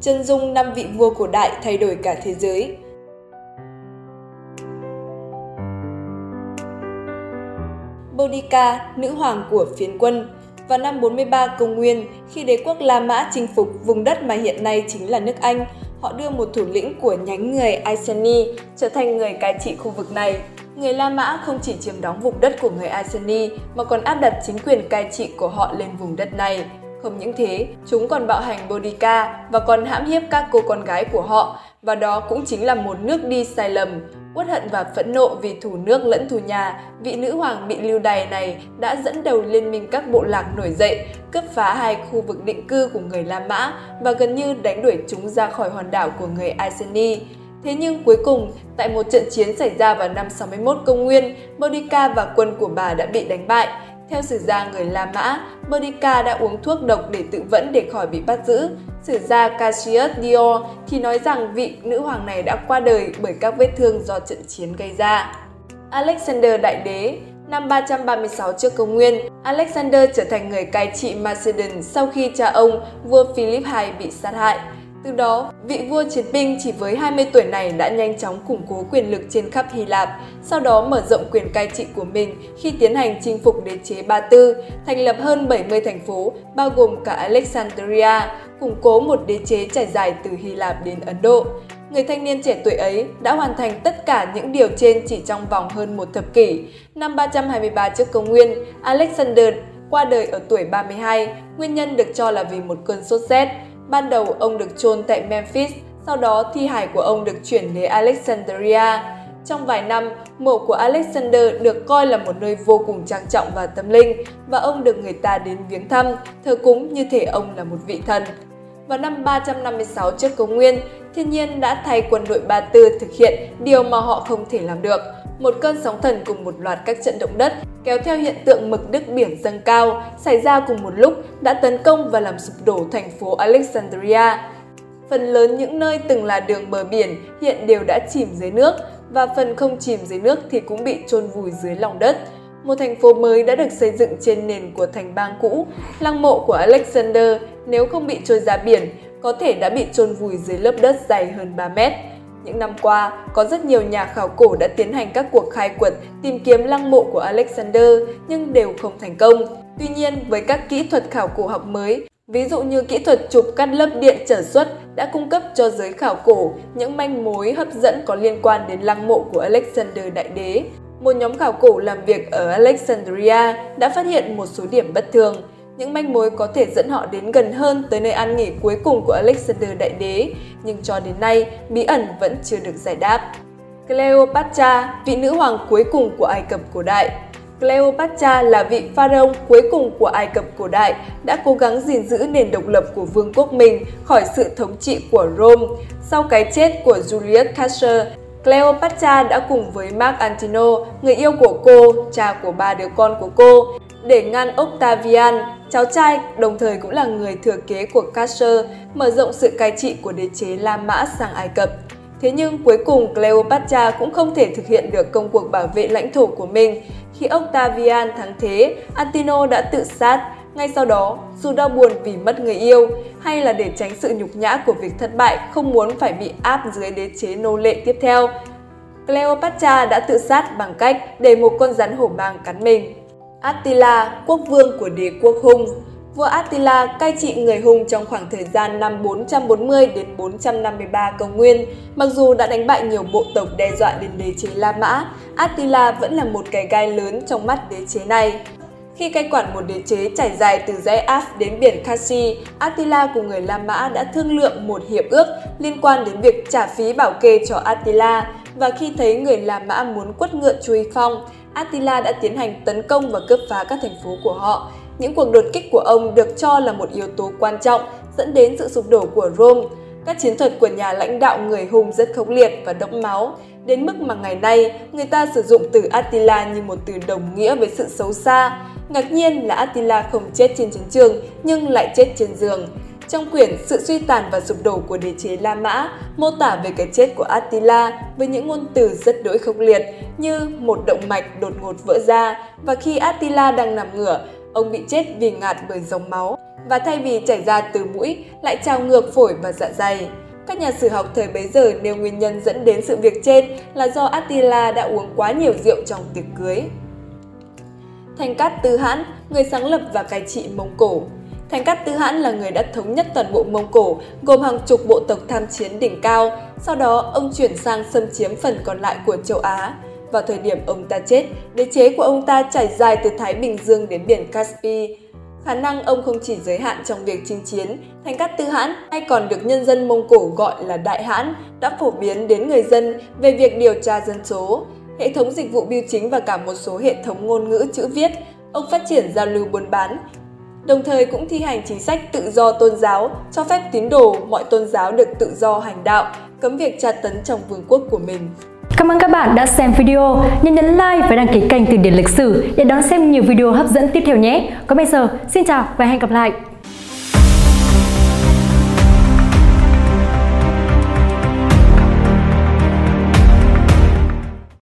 chân dung năm vị vua cổ đại thay đổi cả thế giới. Boudica, nữ hoàng của phiến quân. Vào năm 43 công nguyên, khi đế quốc La Mã chinh phục vùng đất mà hiện nay chính là nước Anh, họ đưa một thủ lĩnh của nhánh người Iceni trở thành người cai trị khu vực này. Người La Mã không chỉ chiếm đóng vùng đất của người Iceni mà còn áp đặt chính quyền cai trị của họ lên vùng đất này. Không những thế, chúng còn bạo hành Boudica và còn hãm hiếp các cô con gái của họ, và đó cũng chính là một nước đi sai lầm. Uất hận và phẫn nộ vì thủ nước lẫn thù nhà, vị nữ hoàng bị lưu đày này đã dẫn đầu liên minh các bộ lạc nổi dậy, cướp phá hai khu vực định cư của người La Mã và gần như đánh đuổi chúng ra khỏi hòn đảo của người Iceni. Thế nhưng cuối cùng, tại một trận chiến xảy ra vào năm 61 công nguyên, Boudica và quân của bà đã bị đánh bại. Theo sử gia người La Mã, Boudica đã uống thuốc độc để tự vẫn để khỏi bị bắt giữ. Sử gia Cassius Dio thì nói rằng vị nữ hoàng này đã qua đời bởi các vết thương do trận chiến gây ra. Alexander Đại Đế Năm 336 trước công nguyên, Alexander trở thành người cai trị Macedon sau khi cha ông, vua Philip II bị sát hại. Từ đó, vị vua chiến binh chỉ với 20 tuổi này đã nhanh chóng củng cố quyền lực trên khắp Hy Lạp, sau đó mở rộng quyền cai trị của mình khi tiến hành chinh phục đế chế Ba Tư, thành lập hơn 70 thành phố, bao gồm cả Alexandria, củng cố một đế chế trải dài từ Hy Lạp đến Ấn Độ. Người thanh niên trẻ tuổi ấy đã hoàn thành tất cả những điều trên chỉ trong vòng hơn một thập kỷ. Năm 323 trước công nguyên, Alexander qua đời ở tuổi 32, nguyên nhân được cho là vì một cơn sốt rét. Ban đầu ông được chôn tại Memphis, sau đó thi hài của ông được chuyển đến Alexandria. Trong vài năm, mộ của Alexander được coi là một nơi vô cùng trang trọng và tâm linh và ông được người ta đến viếng thăm, thờ cúng như thể ông là một vị thần. Vào năm 356 trước công nguyên, thiên nhiên đã thay quân đội Ba Tư thực hiện điều mà họ không thể làm được. Một cơn sóng thần cùng một loạt các trận động đất kéo theo hiện tượng mực nước biển dâng cao xảy ra cùng một lúc đã tấn công và làm sụp đổ thành phố Alexandria. Phần lớn những nơi từng là đường bờ biển hiện đều đã chìm dưới nước và phần không chìm dưới nước thì cũng bị chôn vùi dưới lòng đất. Một thành phố mới đã được xây dựng trên nền của thành bang cũ. Lăng mộ của Alexander nếu không bị trôi ra biển có thể đã bị chôn vùi dưới lớp đất dày hơn 3 mét. Những năm qua, có rất nhiều nhà khảo cổ đã tiến hành các cuộc khai quật tìm kiếm lăng mộ của Alexander nhưng đều không thành công. Tuy nhiên, với các kỹ thuật khảo cổ học mới, ví dụ như kỹ thuật chụp cắt lớp điện trở xuất đã cung cấp cho giới khảo cổ những manh mối hấp dẫn có liên quan đến lăng mộ của Alexander Đại Đế. Một nhóm khảo cổ làm việc ở Alexandria đã phát hiện một số điểm bất thường. Những manh mối có thể dẫn họ đến gần hơn tới nơi an nghỉ cuối cùng của Alexander Đại Đế, nhưng cho đến nay bí ẩn vẫn chưa được giải đáp. Cleopatra, vị nữ hoàng cuối cùng của Ai Cập cổ đại, Cleopatra là vị pharaoh cuối cùng của Ai Cập cổ đại, đã cố gắng gìn giữ nền độc lập của vương quốc mình khỏi sự thống trị của Rome. Sau cái chết của Julius Caesar, Cleopatra đã cùng với Mark Antino, người yêu của cô, cha của ba đứa con của cô, để ngăn Octavian, cháu trai đồng thời cũng là người thừa kế của Caesar, mở rộng sự cai trị của đế chế La Mã sang Ai Cập. Thế nhưng cuối cùng Cleopatra cũng không thể thực hiện được công cuộc bảo vệ lãnh thổ của mình. Khi Octavian thắng thế, Antino đã tự sát. Ngay sau đó, dù đau buồn vì mất người yêu, hay là để tránh sự nhục nhã của việc thất bại không muốn phải bị áp dưới đế chế nô lệ tiếp theo, Cleopatra đã tự sát bằng cách để một con rắn hổ mang cắn mình. Attila, quốc vương của đế quốc Hung Vua Attila cai trị người Hung trong khoảng thời gian năm 440 đến 453 công nguyên. Mặc dù đã đánh bại nhiều bộ tộc đe dọa đến đế chế La Mã, Attila vẫn là một cái gai lớn trong mắt đế chế này. Khi cai quản một đế chế trải dài từ dãy Af đến biển Kasi, Attila cùng người La Mã đã thương lượng một hiệp ước liên quan đến việc trả phí bảo kê cho Attila và khi thấy người La Mã muốn quất ngựa chui phong, Attila đã tiến hành tấn công và cướp phá các thành phố của họ. Những cuộc đột kích của ông được cho là một yếu tố quan trọng dẫn đến sự sụp đổ của Rome. Các chiến thuật của nhà lãnh đạo người Hùng rất khốc liệt và đẫm máu, đến mức mà ngày nay người ta sử dụng từ Attila như một từ đồng nghĩa với sự xấu xa. Ngạc nhiên là Attila không chết trên chiến trường nhưng lại chết trên giường. Trong quyển Sự suy tàn và sụp đổ của đế chế La Mã mô tả về cái chết của Attila với những ngôn từ rất đỗi khốc liệt như một động mạch đột ngột vỡ ra và khi Attila đang nằm ngửa, ông bị chết vì ngạt bởi dòng máu. và thay vì chảy ra từ mũi lại trào ngược phổi và dạ dày. Các nhà sử học thời bấy giờ nêu nguyên nhân dẫn đến sự việc trên là do Attila đã uống quá nhiều rượu trong tiệc cưới. Thanh Cát Tư Hãn, người sáng lập và cai trị Mông Cổ. Thanh Cát Tư Hãn là người đã thống nhất toàn bộ Mông Cổ, gồm hàng chục bộ tộc tham chiến đỉnh cao. Sau đó, ông chuyển sang xâm chiếm phần còn lại của châu Á. Vào thời điểm ông ta chết, đế chế của ông ta trải dài từ Thái Bình Dương đến biển Caspi. Khả năng ông không chỉ giới hạn trong việc chinh chiến, Thanh Cát Tư Hãn hay còn được nhân dân Mông Cổ gọi là Đại Hãn đã phổ biến đến người dân về việc điều tra dân số, hệ thống dịch vụ biêu chính và cả một số hệ thống ngôn ngữ chữ viết. Ông phát triển giao lưu buôn bán, đồng thời cũng thi hành chính sách tự do tôn giáo, cho phép tín đồ mọi tôn giáo được tự do hành đạo, cấm việc tra tấn trong vương quốc của mình. Cảm ơn các bạn đã xem video. Nhớ nhấn like và đăng ký kênh Từ điển lịch sử để đón xem nhiều video hấp dẫn tiếp theo nhé. Còn bây giờ, xin chào và hẹn gặp lại.